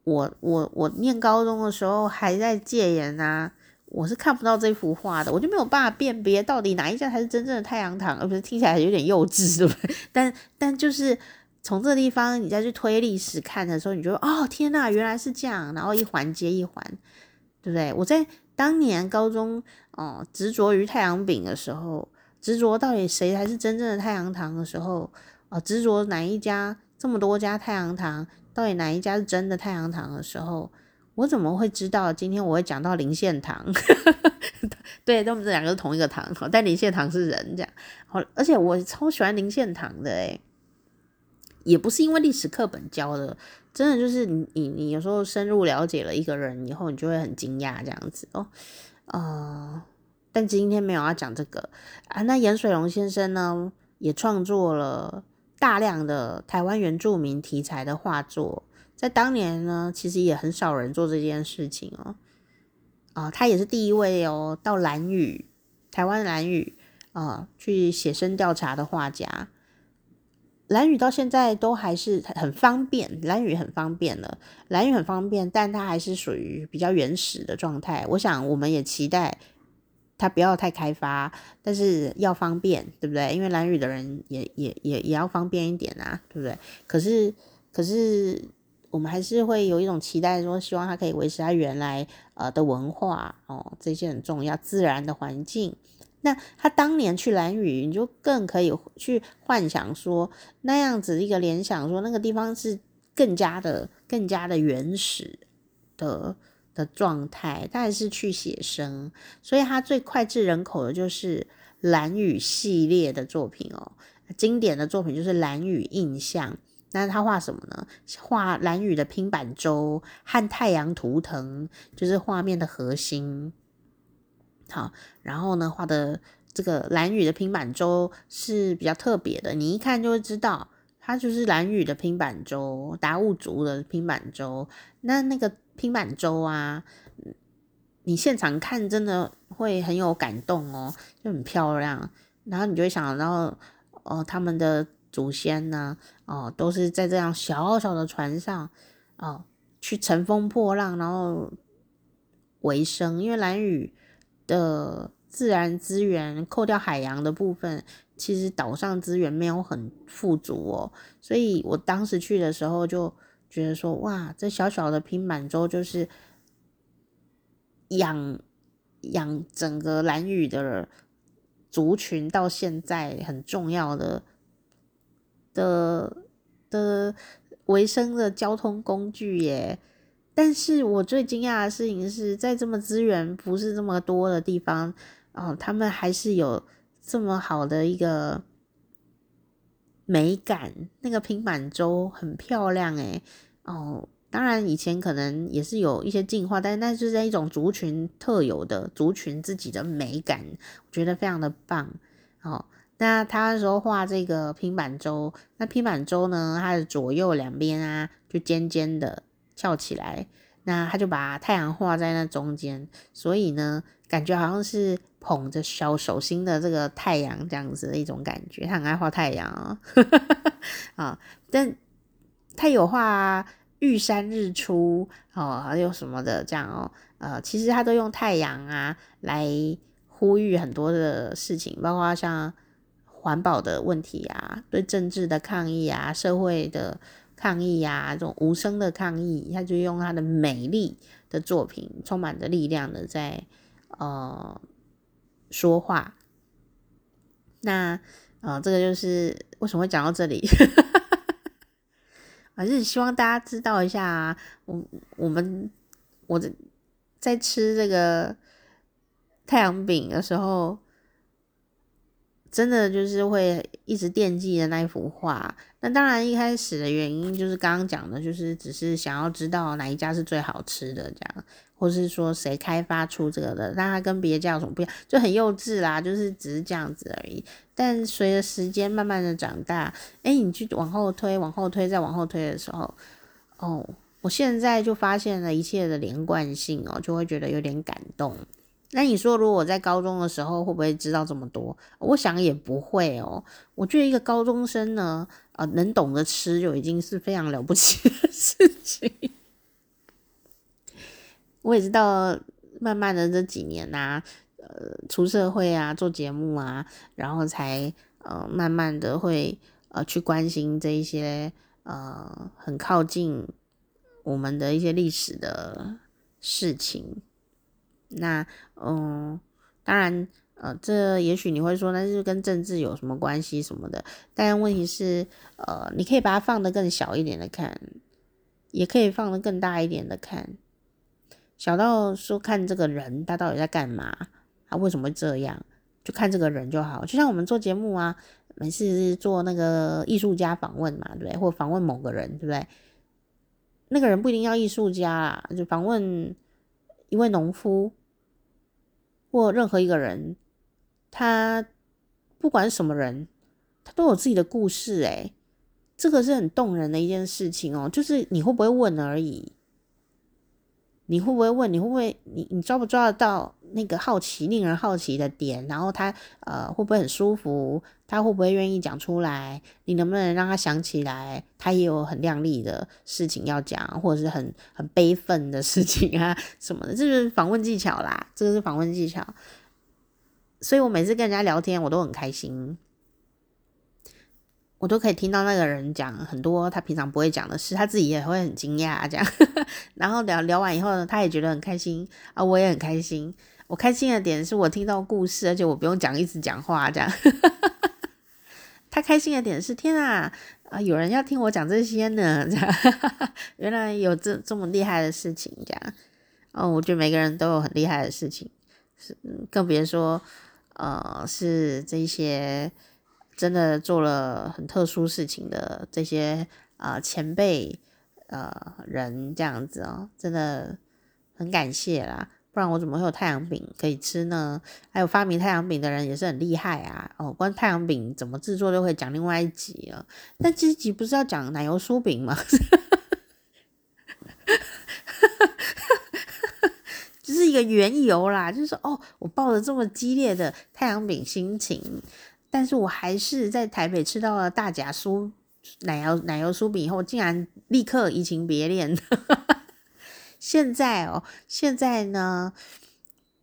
我我我念高中的时候还在戒严啊。我是看不到这幅画的，我就没有办法辨别到底哪一家才是真正的太阳堂，而不是听起来有点幼稚，对不对？但但就是从这地方你再去推历史看的时候，你就哦天呐，原来是这样，然后一环接一环，对不对？我在当年高中哦执着于太阳饼的时候，执着到底谁才是真正的太阳糖的时候，哦执着哪一家这么多家太阳糖，到底哪一家是真的太阳糖的时候。我怎么会知道今天我会讲到林献堂？对，他们这两个是同一个堂，但林献堂是人这样。好而且我超喜欢林献堂的诶，也不是因为历史课本教的，真的就是你你有时候深入了解了一个人以后，你就会很惊讶这样子哦。呃，但今天没有要讲这个啊。那颜水龙先生呢，也创作了大量的台湾原住民题材的画作。在当年呢，其实也很少人做这件事情哦。啊、他也是第一位哦，到蓝屿，台湾蓝屿啊，去写生调查的画家。蓝宇到现在都还是很方便，蓝宇很方便了，蓝宇很方便，但它还是属于比较原始的状态。我想，我们也期待它不要太开发，但是要方便，对不对？因为蓝宇的人也也也也要方便一点啊，对不对？可是，可是。我们还是会有一种期待，说希望它可以维持它原来呃的文化哦，这些很重要，自然的环境。那他当年去兰屿，你就更可以去幻想说那样子一个联想，说那个地方是更加的、更加的原始的的状态。他还是去写生，所以他最脍炙人口的就是兰屿系列的作品哦，经典的作品就是《兰屿印象》。那他画什么呢？画兰屿的拼板舟和太阳图腾，就是画面的核心。好，然后呢，画的这个蓝屿的平板舟是比较特别的，你一看就会知道，它就是蓝屿的平板舟，达悟族的平板舟。那那个平板舟啊，你现场看真的会很有感动哦，就很漂亮。然后你就会想到，哦，他们的。祖先呢？哦，都是在这样小小的船上，哦，去乘风破浪，然后维生。因为蓝屿的自然资源，扣掉海洋的部分，其实岛上资源没有很富足哦。所以我当时去的时候，就觉得说，哇，这小小的拼板舟就是养养整个兰屿的族群到现在很重要的。的的维生的交通工具耶，但是我最惊讶的事情是在这么资源不是这么多的地方哦，他们还是有这么好的一个美感。那个平板舟很漂亮诶。哦，当然以前可能也是有一些进化，但是那是在一种族群特有的族群自己的美感，我觉得非常的棒哦。那他那时候画这个平板舟，那平板舟呢，它的左右两边啊，就尖尖的翘起来，那他就把太阳画在那中间，所以呢，感觉好像是捧着小手心的这个太阳这样子的一种感觉。他很爱画太阳啊、哦，啊，但他有画玉山日出哦，还有什么的这样哦，呃，其实他都用太阳啊来呼吁很多的事情，包括像。环保的问题啊，对政治的抗议啊，社会的抗议啊，这种无声的抗议，他就用他的美丽的作品，充满着力量的在呃说话。那呃，这个就是为什么会讲到这里，还是希望大家知道一下，我我们我在吃这个太阳饼的时候。真的就是会一直惦记的那一幅画。那当然一开始的原因就是刚刚讲的，就是只是想要知道哪一家是最好吃的这样，或是说谁开发出这个的，那它跟别家有什么不一样，就很幼稚啦，就是只是这样子而已。但随着时间慢慢的长大，哎，你去往后推，往后推，再往后推的时候，哦，我现在就发现了一切的连贯性哦，就会觉得有点感动。那你说，如果我在高中的时候会不会知道这么多？我想也不会哦。我觉得一个高中生呢，呃，能懂得吃就已经是非常了不起的事情。我也知道，慢慢的这几年呐、呃，出社会啊，做节目啊，然后才呃，慢慢的会呃去关心这一些呃很靠近我们的一些历史的事情。那嗯，当然呃，这也许你会说，那是跟政治有什么关系什么的？但问题是，呃，你可以把它放得更小一点的看，也可以放得更大一点的看。小到说看这个人他到底在干嘛，他为什么会这样，就看这个人就好。就像我们做节目啊，每次做那个艺术家访问嘛，对不对？或访问某个人，对不对？那个人不一定要艺术家啊，就访问一位农夫或任何一个人，他不管什么人，他都有自己的故事诶，这个是很动人的一件事情哦，就是你会不会问而已。你会不会问？你会不会？你你抓不抓得到那个好奇、令人好奇的点？然后他呃会不会很舒服？他会不会愿意讲出来？你能不能让他想起来？他也有很亮丽的事情要讲，或者是很很悲愤的事情啊 什么的？这是访问技巧啦，这个是访问技巧。所以我每次跟人家聊天，我都很开心。我都可以听到那个人讲很多他平常不会讲的事，他自己也会很惊讶这样。然后聊聊完以后呢，他也觉得很开心啊，我也很开心。我开心的点是我听到故事，而且我不用讲一直讲话这样。他开心的点是天啊啊，有人要听我讲这些呢，这样。原来有这这么厉害的事情这样。哦，我觉得每个人都有很厉害的事情，是更别说呃是这些。真的做了很特殊事情的这些啊、前辈呃人这样子哦，真的很感谢啦，不然我怎么会有太阳饼可以吃呢？还有发明太阳饼的人也是很厉害啊！哦，关太阳饼怎么制作都可以讲另外一集了。但这集不是要讲奶油酥饼吗？只是一个缘由啦，就是说哦，我抱着这么激烈的太阳饼心情。但是我还是在台北吃到了大甲酥奶油奶油酥饼以后，竟然立刻移情别恋。现在哦，现在呢，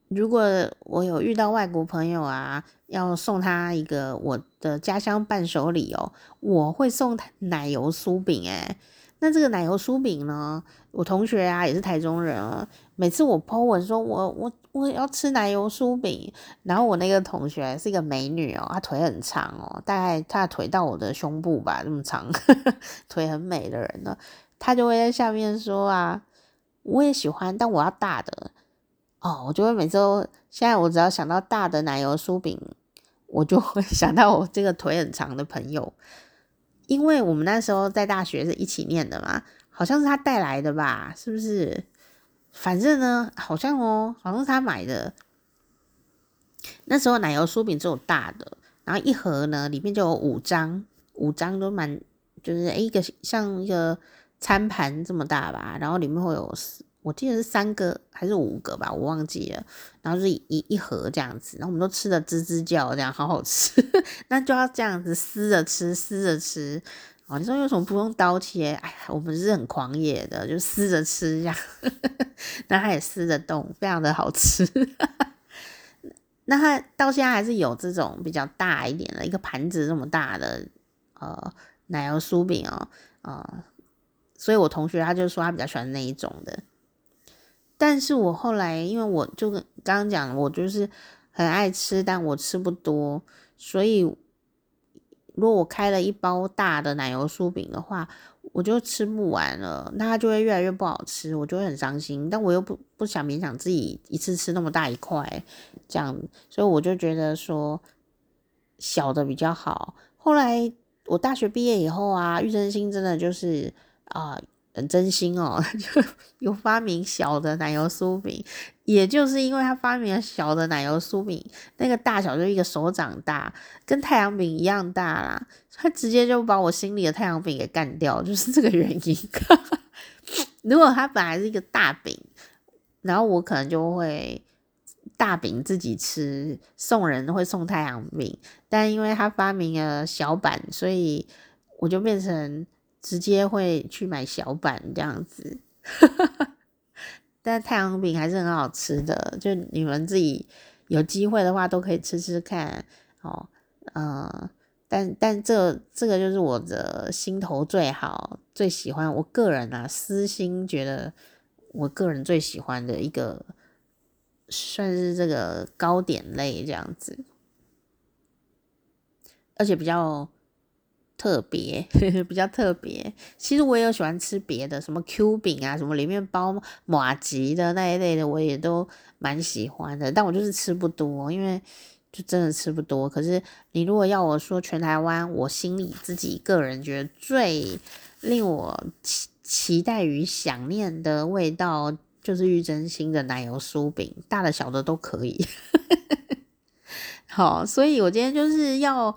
如果我有遇到外国朋友啊，要送他一个我的家乡伴手礼哦，我会送他奶油酥饼诶。那这个奶油酥饼呢，我同学啊也是台中人啊，每次我 po 文说我我我要吃奶油酥饼，然后我那个同学是一个美女哦，她腿很长哦，大概她的腿到我的胸部吧，这么长，腿很美的人呢，她就会在下面说啊，我也喜欢，但我要大的哦，我就会每次，现在我只要想到大的奶油酥饼，我就会 想到我这个腿很长的朋友。因为我们那时候在大学是一起念的嘛，好像是他带来的吧，是不是？反正呢，好像哦，好像是他买的。那时候奶油酥饼只有大的，然后一盒呢里面就有五张，五张都蛮，就是一个像一个餐盘这么大吧，然后里面会有。我记得是三个还是五个吧，我忘记了。然后是一一盒这样子，然后我们都吃的吱吱叫，这样好好吃。那就要这样子撕着吃，撕着吃。哦，你说为什么不用刀切？哎，我们是很狂野的，就撕着吃这样。那它也撕得动，非常的好吃。那它到现在还是有这种比较大一点的一个盘子这么大的呃奶油酥饼哦，呃，所以我同学他就说他比较喜欢那一种的。但是我后来，因为我就跟刚刚讲，我就是很爱吃，但我吃不多，所以如果我开了一包大的奶油酥饼的话，我就吃不完了，那它就会越来越不好吃，我就会很伤心。但我又不不想勉强自己一次吃那么大一块，这样，所以我就觉得说小的比较好。后来我大学毕业以后啊，玉珍心真的就是啊。很真心哦，就 有发明小的奶油酥饼，也就是因为他发明了小的奶油酥饼，那个大小就一个手掌大，跟太阳饼一样大啦，他直接就把我心里的太阳饼给干掉，就是这个原因。如果他本来是一个大饼，然后我可能就会大饼自己吃，送人会送太阳饼，但因为他发明了小版，所以我就变成。直接会去买小版这样子，但太阳饼还是很好吃的，就你们自己有机会的话都可以吃吃看哦。嗯，但但这这个就是我的心头最好、最喜欢，我个人啊私心觉得我个人最喜欢的一个，算是这个糕点类这样子，而且比较。特别 比较特别，其实我也有喜欢吃别的，什么 Q 饼啊，什么里面包马吉的那一类的，我也都蛮喜欢的。但我就是吃不多，因为就真的吃不多。可是你如果要我说全台湾，我心里自己个人觉得最令我期期待与想念的味道，就是玉珍心的奶油酥饼，大的小的都可以。好，所以我今天就是要。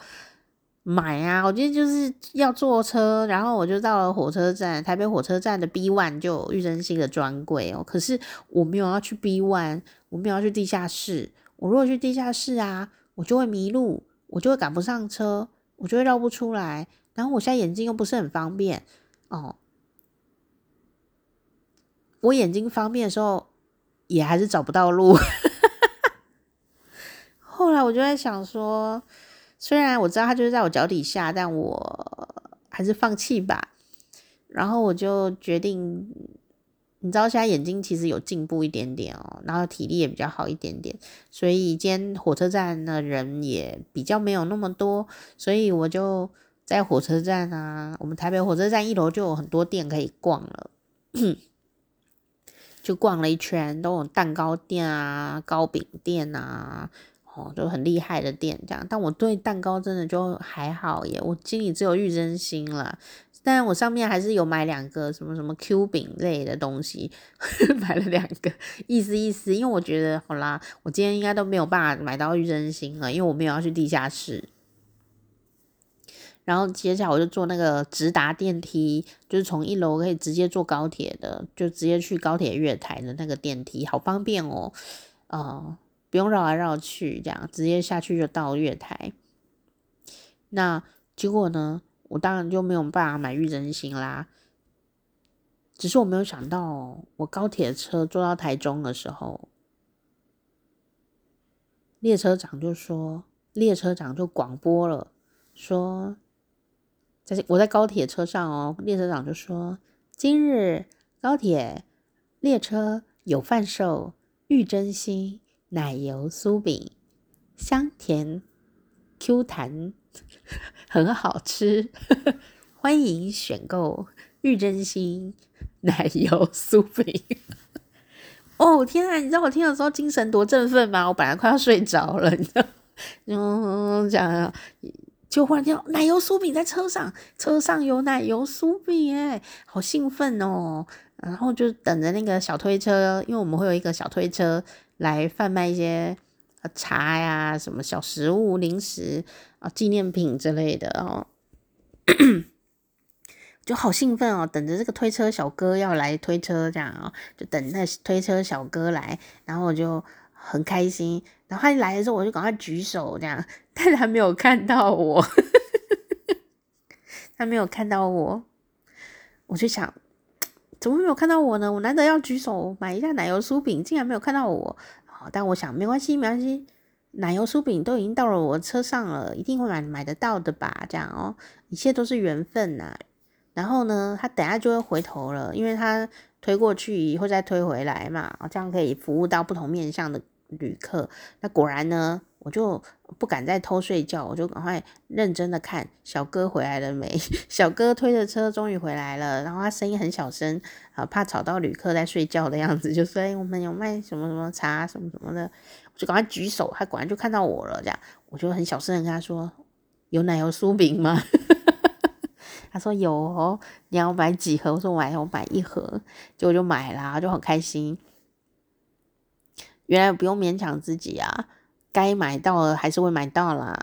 买啊！我今天就是要坐车，然后我就到了火车站，台北火车站的 B One 就有玉珍心的专柜哦。可是我没有要去 B One，我没有要去地下室。我如果去地下室啊，我就会迷路，我就会赶不上车，我就会绕不出来。然后我现在眼睛又不是很方便哦。我眼睛方便的时候，也还是找不到路。后来我就在想说。虽然我知道它就是在我脚底下，但我还是放弃吧。然后我就决定，你知道现在眼睛其实有进步一点点哦，然后体力也比较好一点点，所以今天火车站的人也比较没有那么多，所以我就在火车站啊，我们台北火车站一楼就有很多店可以逛了，就逛了一圈，都有蛋糕店啊、糕饼店啊。就很厉害的店这样，但我对蛋糕真的就还好耶，我心里只有玉珍心了。但我上面还是有买两个什么什么 Q 饼类的东西，买了两个，意思意思。因为我觉得好啦，我今天应该都没有办法买到玉珍心了，因为我没有要去地下室。然后接下来我就坐那个直达电梯，就是从一楼可以直接坐高铁的，就直接去高铁月台的那个电梯，好方便哦，啊、呃。不用绕来绕去，这样直接下去就到月台。那结果呢？我当然就没有办法买玉珍心啦。只是我没有想到，我高铁车坐到台中的时候，列车长就说，列车长就广播了，说，在我在高铁车上哦，列车长就说，今日高铁列车有贩售玉珍心。奶油酥饼，香甜 Q 弹，很好吃，欢迎选购玉珍心奶油酥饼。哦天啊，你知道我听的时候精神多振奋吗？我本来快要睡着了，你知道？嗯，讲，就忽然听到奶油酥饼在车上，车上有奶油酥饼，哎，好兴奋哦！然后就等着那个小推车，因为我们会有一个小推车。来贩卖一些茶呀、什么小食物、零食啊、纪念品之类的哦，就好兴奋哦，等着这个推车小哥要来推车这样哦，就等那推车小哥来，然后我就很开心。然后他一来的时候，我就赶快举手这样，但他没有看到我，他没有看到我，我就想。怎么没有看到我呢？我难得要举手买一下奶油酥饼，竟然没有看到我。好，但我想没关系，没关系，奶油酥饼都已经到了我车上了，一定会买买得到的吧？这样哦，一切都是缘分呐。然后呢，他等下就会回头了，因为他推过去以后再推回来嘛，这样可以服务到不同面向的旅客。那果然呢？我就不敢再偷睡觉，我就赶快认真的看小哥回来了没。小哥推着车终于回来了，然后他声音很小声，啊，怕吵到旅客在睡觉的样子，就说：“哎，我们有卖什么什么茶什么什么的。”我就赶快举手，他果然就看到我了，这样我就很小声的跟他说：“有奶油酥饼吗？” 他说有哦，你要买几盒？我说我买，我买一盒，结果就买啦，就很开心。原来不用勉强自己啊，该买到的还是会买到啦，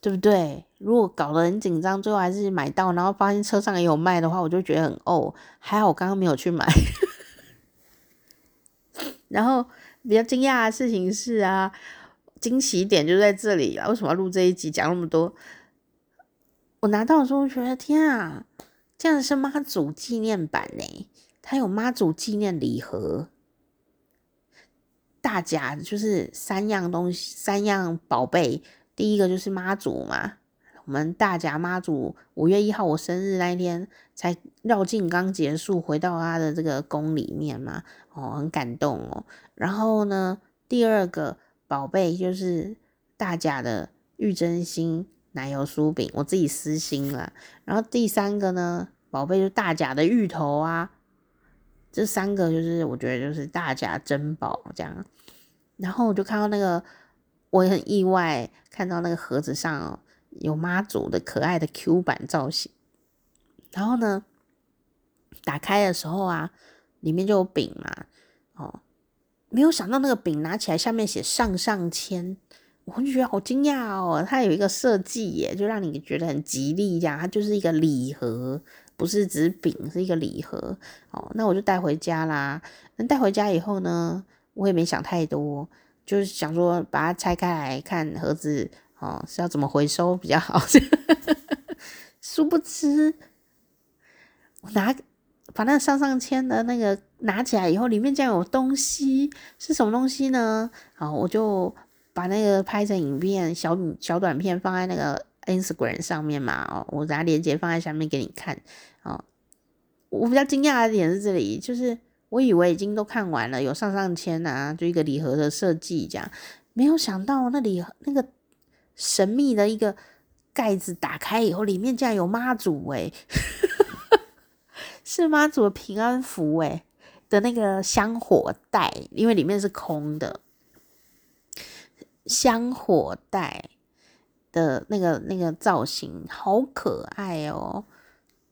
对不对？如果搞得很紧张，最后还是买到，然后发现车上也有卖的话，我就觉得很哦，还好我刚刚没有去买。然后比较惊讶的事情是啊，惊喜点就在这里啊！为什么要录这一集讲那么多？我拿到的时候觉得天啊，这样是妈祖纪念版呢，它有妈祖纪念礼盒，大甲就是三样东西，三样宝贝，第一个就是妈祖嘛。我们大甲妈祖五月一号我生日那一天才绕境刚结束，回到他的这个宫里面嘛，哦，很感动哦。然后呢，第二个宝贝就是大甲的玉珍心奶油酥饼，我自己私心了。然后第三个呢，宝贝就是大甲的芋头啊。这三个就是我觉得就是大家珍宝这样。然后我就看到那个，我也很意外看到那个盒子上。有妈祖的可爱的 Q 版造型，然后呢，打开的时候啊，里面就有饼嘛，哦，没有想到那个饼拿起来下面写上上签，我就觉得好惊讶哦，它有一个设计耶，就让你觉得很吉利这样，它就是一个礼盒，不是纸饼，是一个礼盒，哦，那我就带回家啦。那带回家以后呢，我也没想太多，就是想说把它拆开来看盒子。哦，是要怎么回收比较好？殊不知，我拿把那上上签的那个拿起来以后，里面竟然有东西，是什么东西呢？好，我就把那个拍成影片，小小短片放在那个 Instagram 上面嘛。哦，我拿链接放在下面给你看。哦，我比较惊讶的点是这里，就是我以为已经都看完了，有上上签啊，就一个礼盒的设计这样，没有想到那里那个。神秘的一个盖子打开以后，里面竟然有妈祖哎，是妈祖的平安符哎的那个香火袋，因为里面是空的，香火袋的那个那个造型好可爱哦，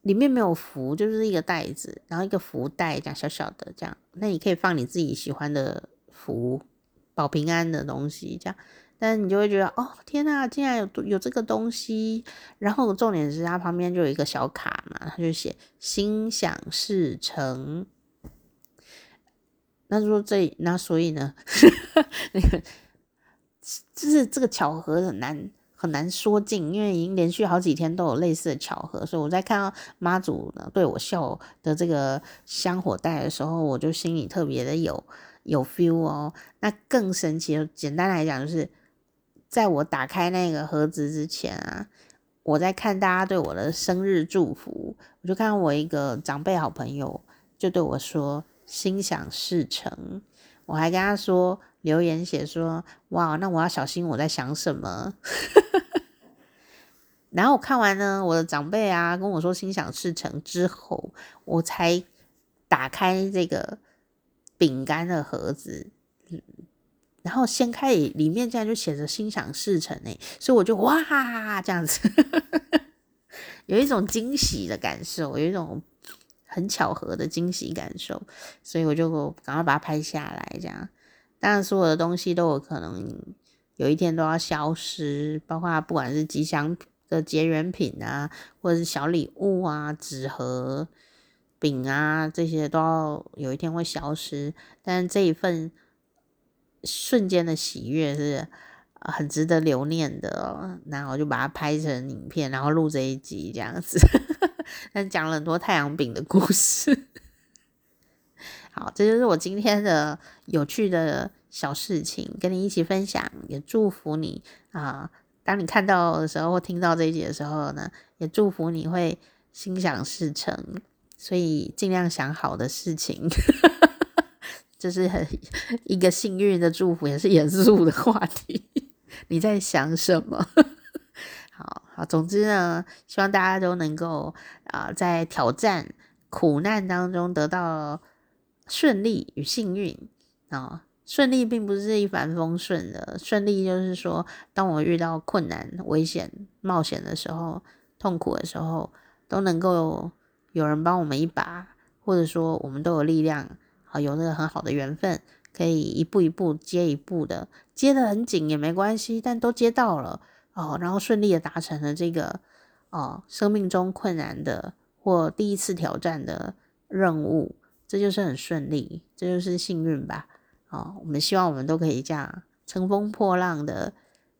里面没有福，就是一个袋子，然后一个福袋这样小小的这样，那你可以放你自己喜欢的福保平安的东西这样。但是你就会觉得，哦，天呐，竟然有有这个东西！然后重点是它旁边就有一个小卡嘛，它就写“心想事成”。那说这，那所以呢，那个就是这个巧合很难很难说尽，因为已经连续好几天都有类似的巧合，所以我在看到妈祖呢对我笑的这个香火袋的时候，我就心里特别的有有 feel 哦。那更神奇的，简单来讲就是。在我打开那个盒子之前啊，我在看大家对我的生日祝福，我就看到我一个长辈好朋友就对我说“心想事成”，我还跟他说留言写说：“哇，那我要小心我在想什么。”然后我看完呢，我的长辈啊跟我说“心想事成”之后，我才打开这个饼干的盒子。然后掀开里面，竟然就写着“心想事成”哎，所以我就哇这样子，有一种惊喜的感受，有一种很巧合的惊喜感受，所以我就赶快把它拍下来。这样，当然所有的东西都有可能有一天都要消失，包括不管是吉祥的结缘品啊，或者是小礼物啊、纸盒、饼啊这些，都要有一天会消失。但这一份。瞬间的喜悦是很值得留念的哦，然后我就把它拍成影片，然后录这一集这样子，但讲了很多太阳饼的故事。好，这就是我今天的有趣的小事情，跟你一起分享，也祝福你啊！当你看到的时候或听到这一集的时候呢，也祝福你会心想事成，所以尽量想好的事情。这是很一个幸运的祝福，也是严肃的话题。你在想什么？好好，总之呢，希望大家都能够啊、在挑战、苦难当中得到顺利与幸运啊、顺利并不是一帆风顺的，顺利就是说，当我遇到困难、危险、冒险的时候、痛苦的时候，都能够有人帮我们一把，或者说我们都有力量，好有那个很好的缘分，可以一步一步接一步的。接得很紧也没关系，但都接到了哦，然后顺利的达成了这个哦生命中困难的或第一次挑战的任务，这就是很顺利，这就是幸运吧。哦，我们希望我们都可以这样乘风破浪的。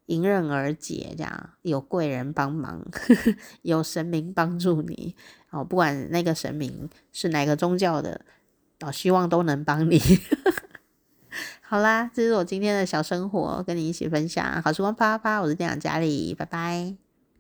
迎刃而解，这样有贵人帮忙，有神明帮助你哦。不管那个神明是哪个宗教的，哦，希望都能帮你。好啦，这是我今天的小生活，跟你一起分享。好时光啪啪啪，我是店长佳丽，拜拜。